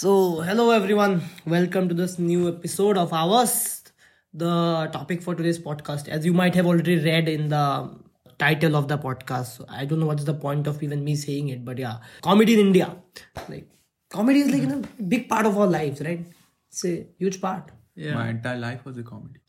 So, hello everyone. Welcome to this new episode of ours. The topic for today's podcast, as you might have already read in the title of the podcast. So I don't know what's the point of even me saying it, but yeah, comedy in India. Like, comedy is like you know, a big part of our lives, right? It's a huge part. My entire life was a comedy.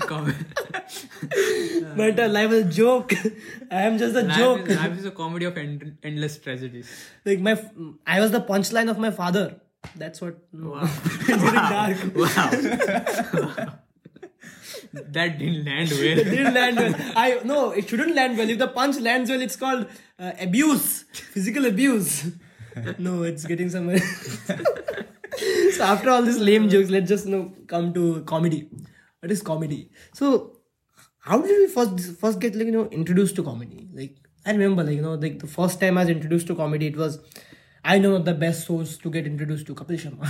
Com- My entire life is a joke. I am just a life, joke. is, life is a comedy of end, endless tragedies. Like my, I was the punchline of my father. That's what. Wow. It's getting dark. wow. that didn't land well. It didn't land well. I no, it shouldn't land well. If the punch lands well, it's called uh, abuse, physical abuse. no, it's getting somewhere. so after all these lame jokes, let's just you know come to comedy. What is comedy? So how did we first first get like you know introduced to comedy? Like I remember like you know like the first time I was introduced to comedy, it was. I know the best source to get introduced to Kapil Sharma.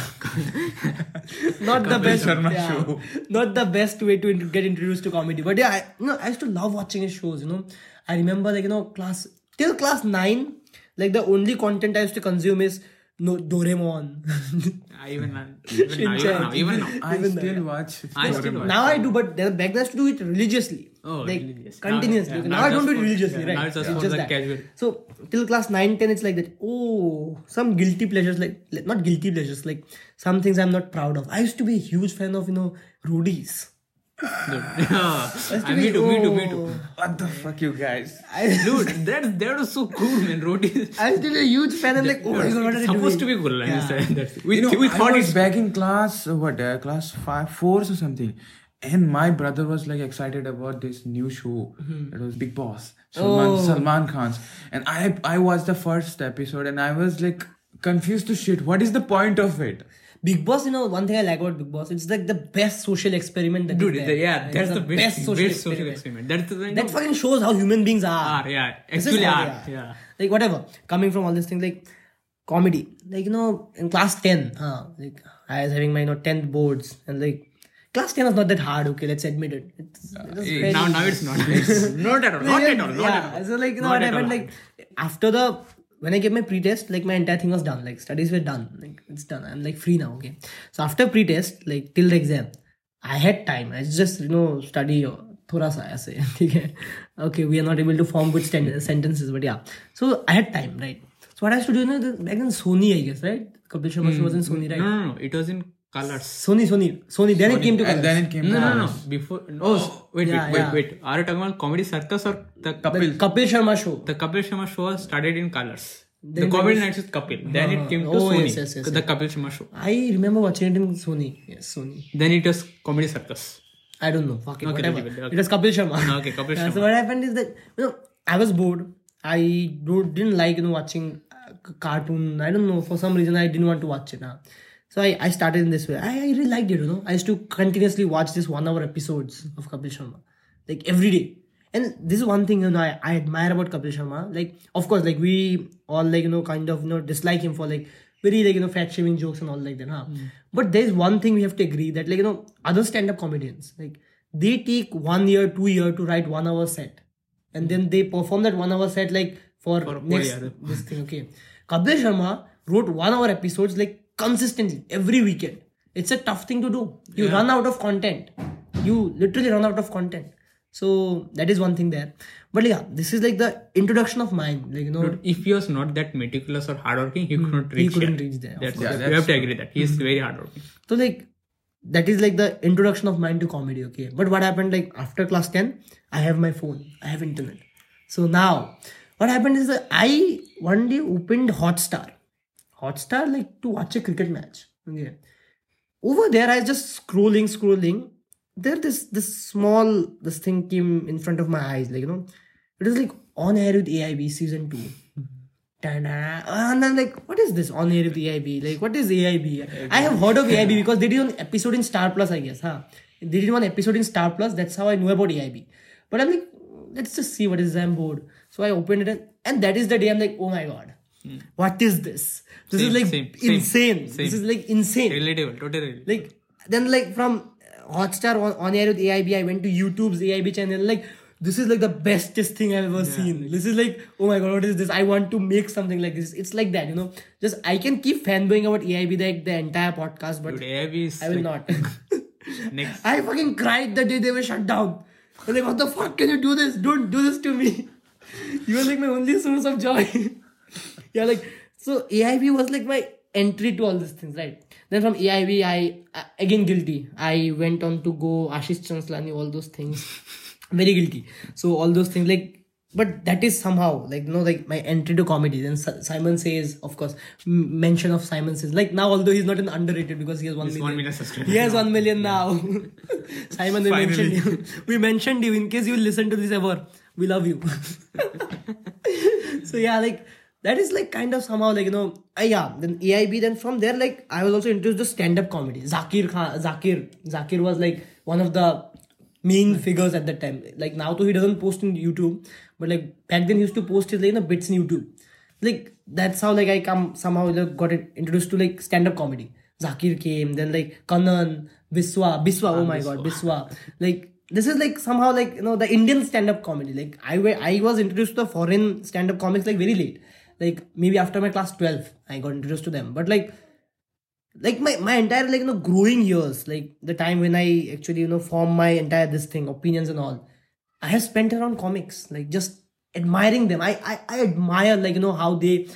not the best, Sharma yeah, show. not the best way to int- get introduced to comedy. But yeah, I, you know, I used to love watching his shows. You know, I remember like you know class till class nine, like the only content I used to consume is no Doraemon. I even, uh, even, now, even now, even now. I Even still that. watch. I still Doraemon. watch. now I do, but then back then I used to do it religiously. Oh, like religious. continuously. Now- yeah, now, now I don't do it religiously, yeah, right? now it's just It's just the that. casual. So till class 9, 10, it's like that. Oh, some guilty pleasures, like, like not guilty pleasures, like some things I'm not proud of. I used to be a huge fan of you know Roadies. yeah. I used to be- me too, me too, me oh. too. What the fuck, you guys? I, Dude, that, that was so cool, man. Roti. I used to be a huge fan. I'm like, oh my god, what are it's they supposed to be cool. Yeah. Yeah. That's, we, You know, we I thought was it's back in class, what, uh, class five, fours or something. And my brother was like excited about this new show. Mm-hmm. It was Bigg Boss, Salman, Oh. Salman Khan's. And I, I watched the first episode and I was like confused to shit. What is the point of it? Bigg Boss, you know, one thing I like about Bigg Boss, it's like the best social experiment that Dude, the, there. yeah, It's that's the best, best social, experiment. experiment. That's the thing. That fucking shows how human beings are. are, yeah. This Actually how are, yeah. Like whatever. Coming from all these things, like comedy. Like, you know, in class 10, huh, like I was having my, you know, 10th boards and like class 10 was not that hard, okay, let's admit it. It's, it was Eh, very- Now, now it's not. It's not at all. Not at all. Not yeah, at all. so like, you know, Not what at all. happened, like, after the, when I gave my pre-test, like my entire thing was done. Like studies were done. Like it's done. I'm like free now. Okay. So after pre-test, like till the exam, I had time. I just you know study uh, थोड़ा सा ऐसे ठीक है okay we are not able to form good sten- sentences but yeah so I had time right so what I used to do you know the- back then Sony I guess right Kapil Sharma show was in Sony right No, no, no. It was in colors. Sony Sony Sony then it came to and colours. then it came No, to no, no. ours. Before. Oh, wait, yeah, wait, wait, yeah. wait. Are you talking about comedy circus or the Kapil. Kapil Sharma show The Kapil Sharma show started in colors. Then the there comedy was- nights with Kapil. Then it came to Oh, Sony. yes, yes, yes, the Kapil Sharma show. I remember watching it in Sony yes Sony Then it was comedy circus. I don't know. Fuck it, Okay, whatever. it, okay. It was Kapil Sharma. Okay, Kapil Yeah, so what happened is that you know I was bored. I don't, didn't like you know watching uh, cartoon. I don't know for some reason I didn't want to watch it. Huh? So I, I started in this way. I, I really liked it. You know I used to continuously watch this one hour episodes of Kapil Sharma like every day. And this is one thing you know I, I admire about Kapil Sharma. Like of course like we all like you know kind of you know dislike him for like very like you know fat shaming jokes and all like that. Huh? But there's one thing we have to agree that like you know other stand up comedians like they take one year, two year to write one hour set, and then they perform that one hour set like for, For next this thing. Okay, Kapil Sharma wrote one hour episodes like consistently every weekend. It's a tough thing to do. You run out of content. You literally run out of content. So that is one thing there. But yeah, this is like the introduction of mine. Like you know, But if he was not that meticulous or hardworking, he hmm. could not reach. he reach couldn't here. reach there. That's, course. Yeah, you have that's to agree that he is hmm. very hardworking. So like that is like the introduction of mine to comedy, okay. But what happened like after class 10, I have my phone, I have internet. So now what happened is that I one day opened Hotstar. Hotstar like to watch a cricket match. Okay. Over there I was just scrolling, scrolling. There this this small this thing came in front of my eyes, like you know, it was like on air with AIB season two. Mm-hmm. Ta-da. And I'm like, what is this on air with AIB? Like, what is AIB? I have heard of AIB because they did an episode in Star Plus, I guess. Huh? They did one episode in Star Plus. That's how I knew about AIB. But I'm like, let's just see what is. I'm bored. So I opened it, and, and that is the day I'm like, oh my god, what is this? This is like same, same, insane. same. This is like insane. Relatable, totally relatable. Like then like from uh, Hotstar on, on air with AIB, I went to YouTube's AIB channel. Like this is like the bestest thing I've ever seen. This is like, oh my god, what is this? I want to make something like this. It's like that, you know. Just I can keep fanboying about AIB like the entire podcast, but Dude, AIB is I will like, not. next. I fucking cried the day they were shut down. I was like, what the fuck can you do this? Don't do this to me. You were like my only source of joy. yeah, like so AIB was like my entry to all these things, right? Then from AIB, I uh, again guilty. I went on to go Ashish Chanchlani, all those things. Very guilty. So all those things like but that is somehow like you know like my entry to comedy then Si- simon says of course m- mention of simon says like now although he's not an underrated because he has one He's million. one million subscribers he has one million now simon we mentioned you we mentioned you in case you listen to this ever we love you so yeah like that is like kind of somehow like you know uh, yeah then aib then from there like i was also introduced to stand-up comedy. Zakir khan zakir zakir was like one of the main figures at that time. Like now too he doesn't post in youtube but like back then he used to post his like you know, bits in youtube. Like that's how like i come somehow like, got it introduced to like stand-up comedy. Zakir came then like kanan biswa biswa oh my god biswa. Like this is like somehow like you know the indian stand-up comedy. Like i i was introduced to the foreign stand-up comics like very late like maybe after my class 12 i got introduced to them. But like like my, my entire like you know growing years like the time when i actually you know form my entire this thing opinions and all i have spent around comics like just admiring them. I i, I admire like you know how they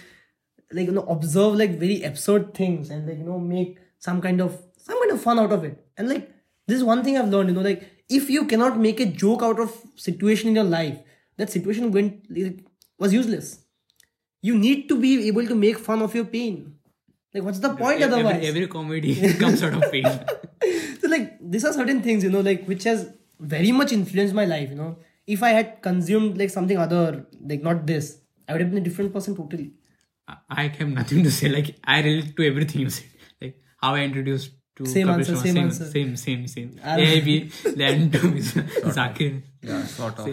like you know observe like very absurd things and like you know make some kind of some kind of fun out of it. And like this is one thing i've learned you know like if you cannot make a joke out of situation in your life that situation went like, was useless you need to be able to make fun of your pain like what's the point every, otherwise every comedy comes out of pain. so like these are certain things you know like which has very much influenced my life you know if i had consumed like something other like not this i would have been a different person totally I- I have nothing to say. Like I relate to everything you said. Like how I introduced to Same Kapil answer, Sharma, same same, answer. same, same, same. I don't- AIB, then to Zakir. Yeah, sort of.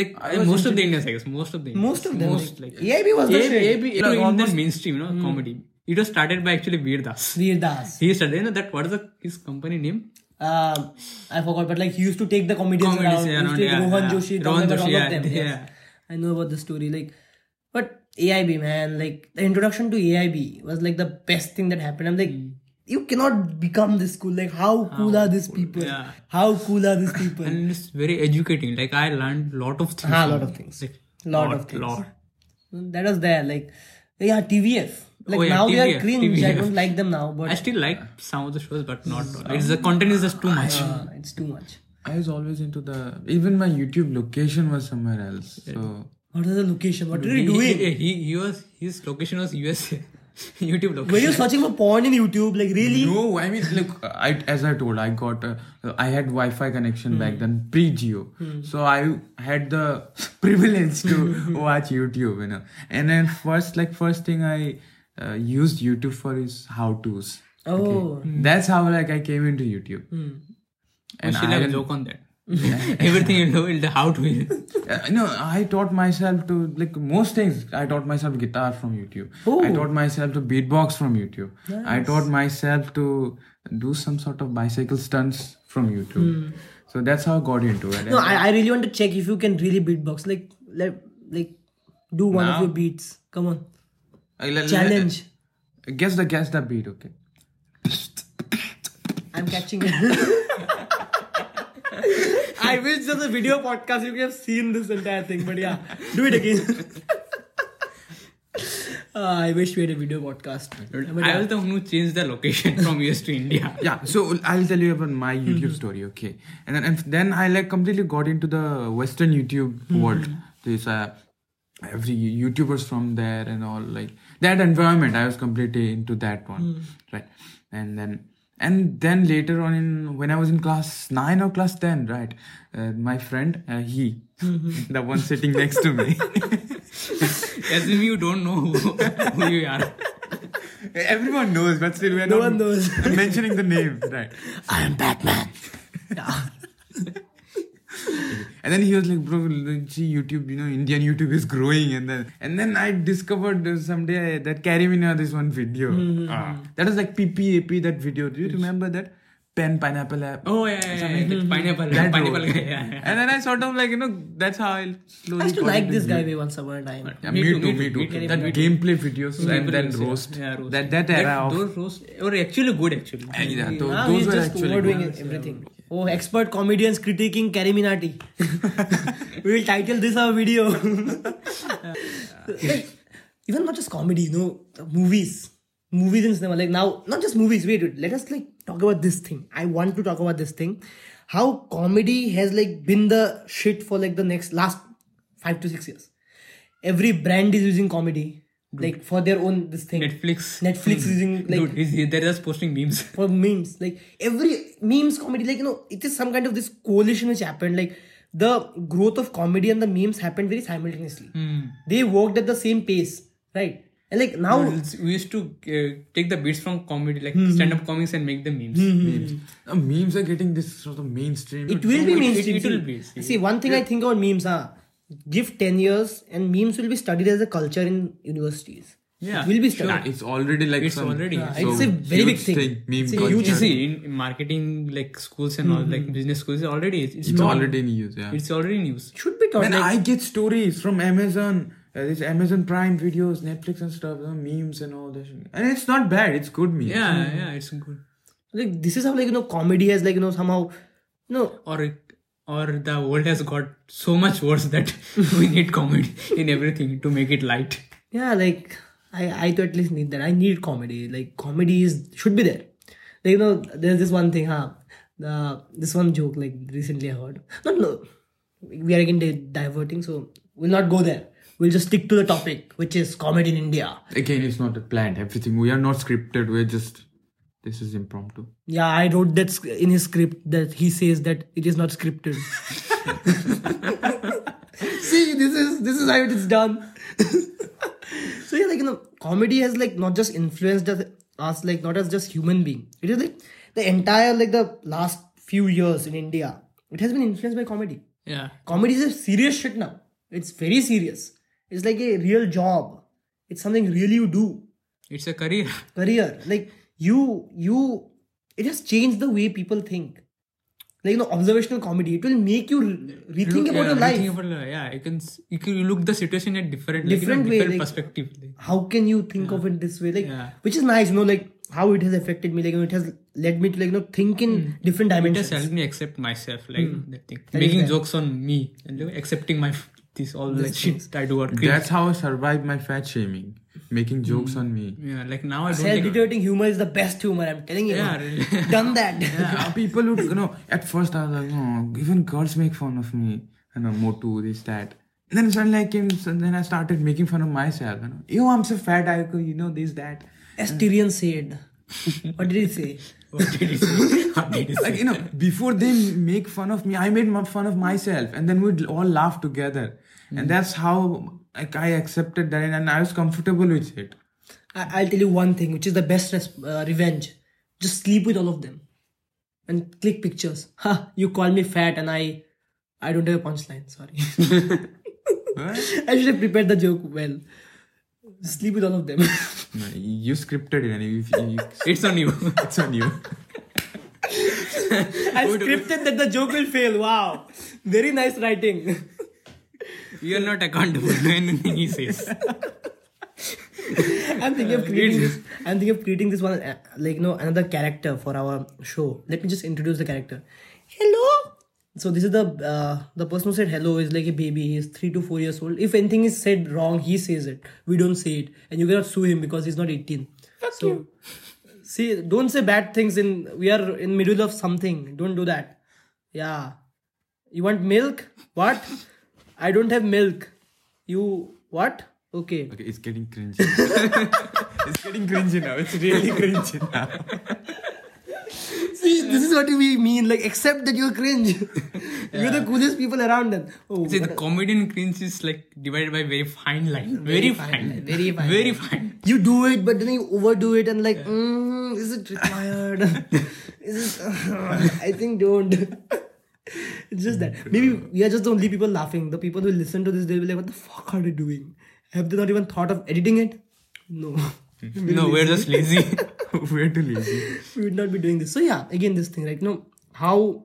Like I was most of the Indians, I guess. Most of the Indians. most of them Most like, like AIB was the AIB, shit. AIB, you know, in the mainstream, you know, comedy. It was started by actually Veer Das. Veer Das. He started, you know, that what is the his company name? Um, I forgot, but like he used to take the comedians Comedians, around. yeah, used to around, yeah, Rohan yeah. Joshi, Rohan Tom all Joshi, of them. yeah, yes. yeah. I know about the story. Like, but AIB man, like the introduction to AIB was like the best thing that happened. I'm like, Hmm. You cannot become this cool. Like, how cool are these people? yeah. How cool are these people? And it's very educating. Like I learned lot of things. Ah, lot of things. Like, Lot of things. Lot. that was there. Like, yeah, TVF. Like Oh, yeah, now they are TVF, cringe. I don't like them now, but I still like some of the shows, but not. all. It's the content is just too much. uh, it's too much. I was always into the. Even my YouTube location was somewhere else. So What is the location? What are he, you doing? He, he, he was his location was USA. YouTube location. Were you searching for porn in YouTube? Like really? no, I mean, look, I as I told, I got uh, I had Wi-Fi connection back then, pre-Jio, so I had the privilege to watch YouTube, you know. And then first, like first thing I uh, used YouTube for is how-tos. Oh. That's how like I came into YouTube. And And she'll I have a joke on that. Everything you know, the how to. Uh, no, I taught myself to like most things. I taught myself guitar from YouTube. Oh. I taught myself to beatbox from YouTube. I taught myself to do some sort of bicycle stunts from YouTube. So that's how I got into it. No, I, I really want to check if you can really beatbox. Like, let, like, do one of your beats. Come on, I- le- challenge. Guess the guess the beat. Okay. I'm catching it. I wish there was a video podcast you could have seen this entire thing, but yeah, do it again. Uh, I wish we had a video podcast. But I yeah. was the one who changed the location from US to India. Yeah. So I'll tell you about my YouTube story. Okay. And then and then I like completely got into the Western YouTube world. There's uh, every YouTubers from there and all like that environment. I was completely into that one, right? And then and then later on in when I was in class nine or class ten, right? Uh, my friend, uh, he, the one sitting next to me. As if you don't know who, who you are. Everyone knows, but still we're No not one knows. mentioning the name, right? I am Batman. Yeah. And then he was like, bro, see YouTube, you know, Indian YouTube is growing. And then and then I discovered uh, someday that CarryMinati, this one video. Ah, that was like PPAP, that video. Do you remember that? pen pineapple app. Oh yeah, yeah, yeah, yeah. pineapple, That pineapple guy. Yeah, yeah. And then I sort of like you know that's how I slowly. I used to like into this guy YouTube. way once upon a time. Yeah, Me me, too, too, me me too, too. me That too. gameplay videos and then use, yeah. roast. Yeah, roast. That that era of those roast were actually good actually. yeah, tho- Now those he's were just actually overdoing good. it- everything. Oh, expert comedians critiquing CarryMinati. we will title this our video. like, even not just comedy, you know, movies, movies in cinema. Like now, not just movies. Wait, wait, let us like talk about this thing. I want to talk about this thing. How comedy has like been the shit for like the next last five to six years. Every brand is using comedy, like for their own this thing. Netflix. Netflix is using like Dude, he's, they're just posting memes. for memes like every memes comedy like you know it is some kind of this coalition which happened like the growth of comedy and the memes happened very simultaneously they worked at the same pace right and like now we used to uh, take the beats from comedy, like Hmm. stand-up comics, and make the memes. memes. Uh, memes are getting this sort of mainstream. it will be it- mainstream it will be, see. see one thing i think about memes huh? Give 10 years and memes will be studied as a culture in universities Yeah, it will be sure. studied It's already like It's some- already- Yeah, it's a very big thing. Meme It's a huge You see, in, in marketing, like schools and all, like mm-hmm. business schools, already it's, It's not- already in use. Yeah. it's already in use. should be taught Man, like, I get stories from Amazon. Uh, this Amazon Prime videos, Netflix and stuff, you know, memes and all that. And it's not bad. It's good memes. Yeah, mm. yeah, it's good. like this is how like you know comedy has like you know somehow you know Or it- or the world has got so much worse that we need comedy in everything to make it light. yeah like i i to at least need that i need comedy like comedy is should be there like you know there's this one thing huh the this one joke like recently i heard no no we are again diverting so we'll not go there we'll just stick to the topic which is comedy in india Again, it's not planned. Everything. We are not scripted. We're just. This is impromptu. yeah i wrote that in his script that he says that it is not scripted. See this is this is how it is done. So yeah like you know comedy has like not just influenced us- us like not as just human being. It is like the entire like the last few years in india it has been influenced by comedy. Yeah. comedy is a serious shit now. It's very serious. It's like a real job. It's something really you do. It's a career. career. Like you you it has changed the way people think like you know observational comedy it will make you re- rethink about yeah, your life rethink about your- yeah, you can you can look the situation at different like, Different you know, way, different like- perspective. Like, how can you think of it this way like Yeah. which is nice you know like how it has affected me like you know, it has led me to like you know think in different dimensions it has dimensions helped me accept myself, like Hmm. that thing. That is Making jokes on me and you know, accepting my f- this all like shit I do or. That's how I survived my fat shaming. Making hmm. jokes on me. yeah, like now I don't self-deteriorating humor is the best humor i'm telling you Yeah, really. done that Yeah, people would, you know, at first I was like, oh, even girls make fun of me. You know, Motu, this, that. And then suddenly I came, so then I started making fun of myself. You know, yo, I'm so fat, I go, you know, this, that. as Tyrion said what did he say What did he say? What did he say? Like, you know, before they make fun of me, I made fun of myself. And then we'd all laugh together. And hmm. that's how like I accepted that and I was comfortable with it. I- I'll tell you one thing, which is the best res- uh, revenge. Just sleep with all of them, and click pictures. Ha! You call me fat, and I, I don't have a punchline. Sorry. I should have prepared the joke well. Sleep with all of them. No, you scripted it and it's on you. it's on you. I scripted that the joke will fail. Wow, very nice writing. You are not accountable for anything he says. I'm thinking of creating this. I'm thinking of creating this one, like you know, another character for our show. Let me just introduce the character. Hello. So this is the uh, the person who said hello is like a baby. He's three to four years old. If anything is said wrong, he says it. We don't say it, and you cannot sue him because he's not 18. so see, don't say bad things. In we are in middle of something. Don't do that. Yeah. You want milk? What? I don't have milk. You what? Okay. Okay, it's getting cringy. it's getting cringy now. It's really cringy now. See, this is what we mean. Like, accept that you're cringe. you're the coolest people around. Then, oh, See, the comedian cringe is like divided by very fine line. Very, fine fine. line, very fine Very fine. you do it, but then you overdo it, and like, mm, is it required? is it? I think don't. It's just that. Maybe we are just the only people laughing. The people who listen to this, they'll be like, "What the fuck are they doing? Have they not even thought of editing it?" No. we no, we're just lazy. We're too lazy. we would not be doing this. So yeah, again this thing, right? you know how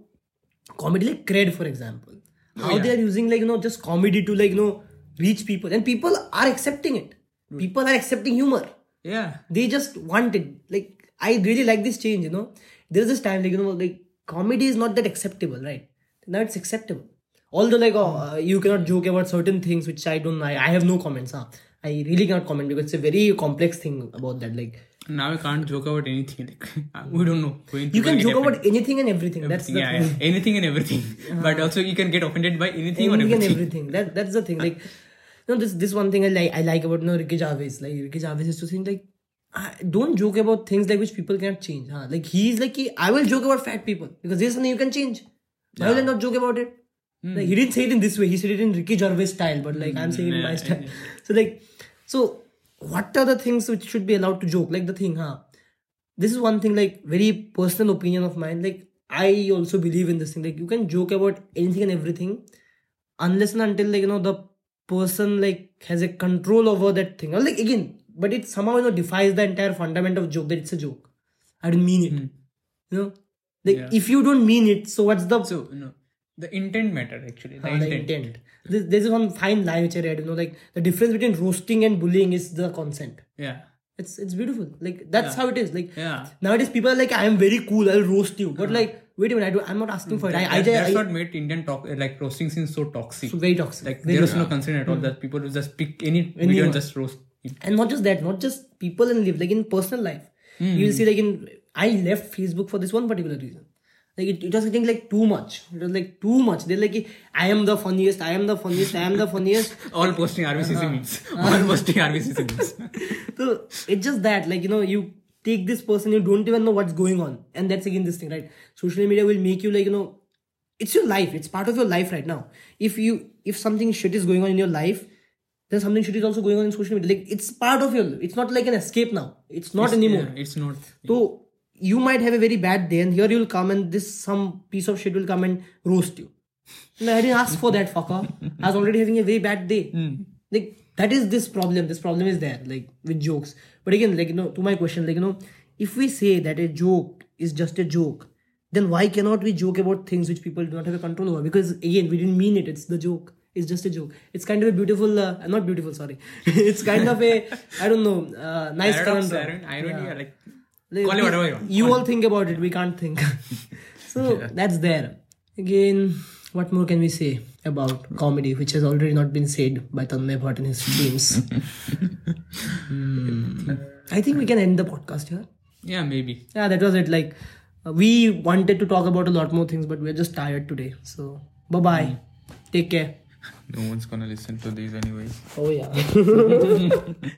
comedy like cred for example, oh, how yeah. they are using like you know just comedy to like you know reach people, and people are accepting it. Hmm. People are accepting humor. yeah. They just want it. Like I really like this change. You know, there is this time like you know like comedy is not that acceptable, right? Now it's acceptable. Although like oh, uh, you cannot joke about certain things which I don't. I, I have no comments. Huh? I really cannot comment because it's a very complex thing about that. Like Now we can't joke about anything. Like we don't know. you can joke about anything and everything. That's the yeah, thing. yeah, anything and everything. But also you can get offended by anything or Anything and everything. everything. That that's the thing. Like, you know, this this one thing I like I like about you know Ricky Gervais. Like Ricky Gervais is to think like, I, don't joke about things like which people cannot change. Huh? Like he's like he, I will joke about fat people because this is something you can change. Why will I not joke about it? Hmm. Like he didn't say it in this way. He said it in Ricky Gervais style, but like I'm saying it in my yeah, style. So like, so what are the things which should be allowed to joke? Like the thing, huh? This is one thing, like very personal opinion of mine. Like I also believe in this thing. Like you can joke about anything and everything, unless and until like you know the person like has a control over that thing. Or like again, but it somehow you know defies the entire fundament of joke that it's a joke. I don't mean it. You know, like Yeah. if you don't mean it, so what's the So no, the intent matter actually. The uh, the intent. intent. This, there's one fine line which I read. You know, like the difference between roasting and bullying is the consent. Yeah. It's it's beautiful. Like that's how it is. Like Yeah. nowadays people are like, I am very cool. I'll roast you. But like, wait a minute. I do. I'm not asking for it. I, That- I, that's I, what made Indian talk like roasting scene so toxic. so very toxic. like Very there is no concern at all that people will just pick any video Anyone. and just roast. it. and not just that not just people in live like in personal life you will see like in i left facebook for this one particular reason. Like it, it was getting like too much. It was like too much. They're like i am the funniest i am the funniest i am the funniest. All posting RBCC Uh-huh. memes. All posting RBCC memes. so it's just that like you know you take this person you don't even know what's going on. And that's again this thing right? Social media will make you like you know it's your life. It's part of your life right now. If you if something shit is going on in your life then something shit is also going on in social media. Like it's part of your it's not like an escape now. It's not anymore. Yeah, it's not. so you might have a very bad day, and here you'll come and this some piece of shit will come and roast you. No, I didn't ask for that, fucker. I was already having a very bad day. Like that is this problem. This problem is there, like with jokes. But again, like you know, to my question, like you know, if we say that a joke is just a joke, then why cannot we joke about things which people do not have a control over? Because again, we didn't mean it. It's the joke. It's just a joke. It's kind of a beautiful, uh, not beautiful. Sorry, it's kind of a I don't know, uh, nice Paradox, conundrum. iron- irony, Yeah. Like, call it we- whatever you want. You all think about it, we can't think. so that's there. Again, what more can we say about comedy, which has already not been said by Tanmay Bhat in his streams? Hmm. I think we can end the podcast here. yeah, maybe. Yeah, that was it. Like, uh, we wanted to talk about a lot more things, but we're just tired today. So, bye bye. Take care. No one's gonna listen to these anyways. Oh, yeah.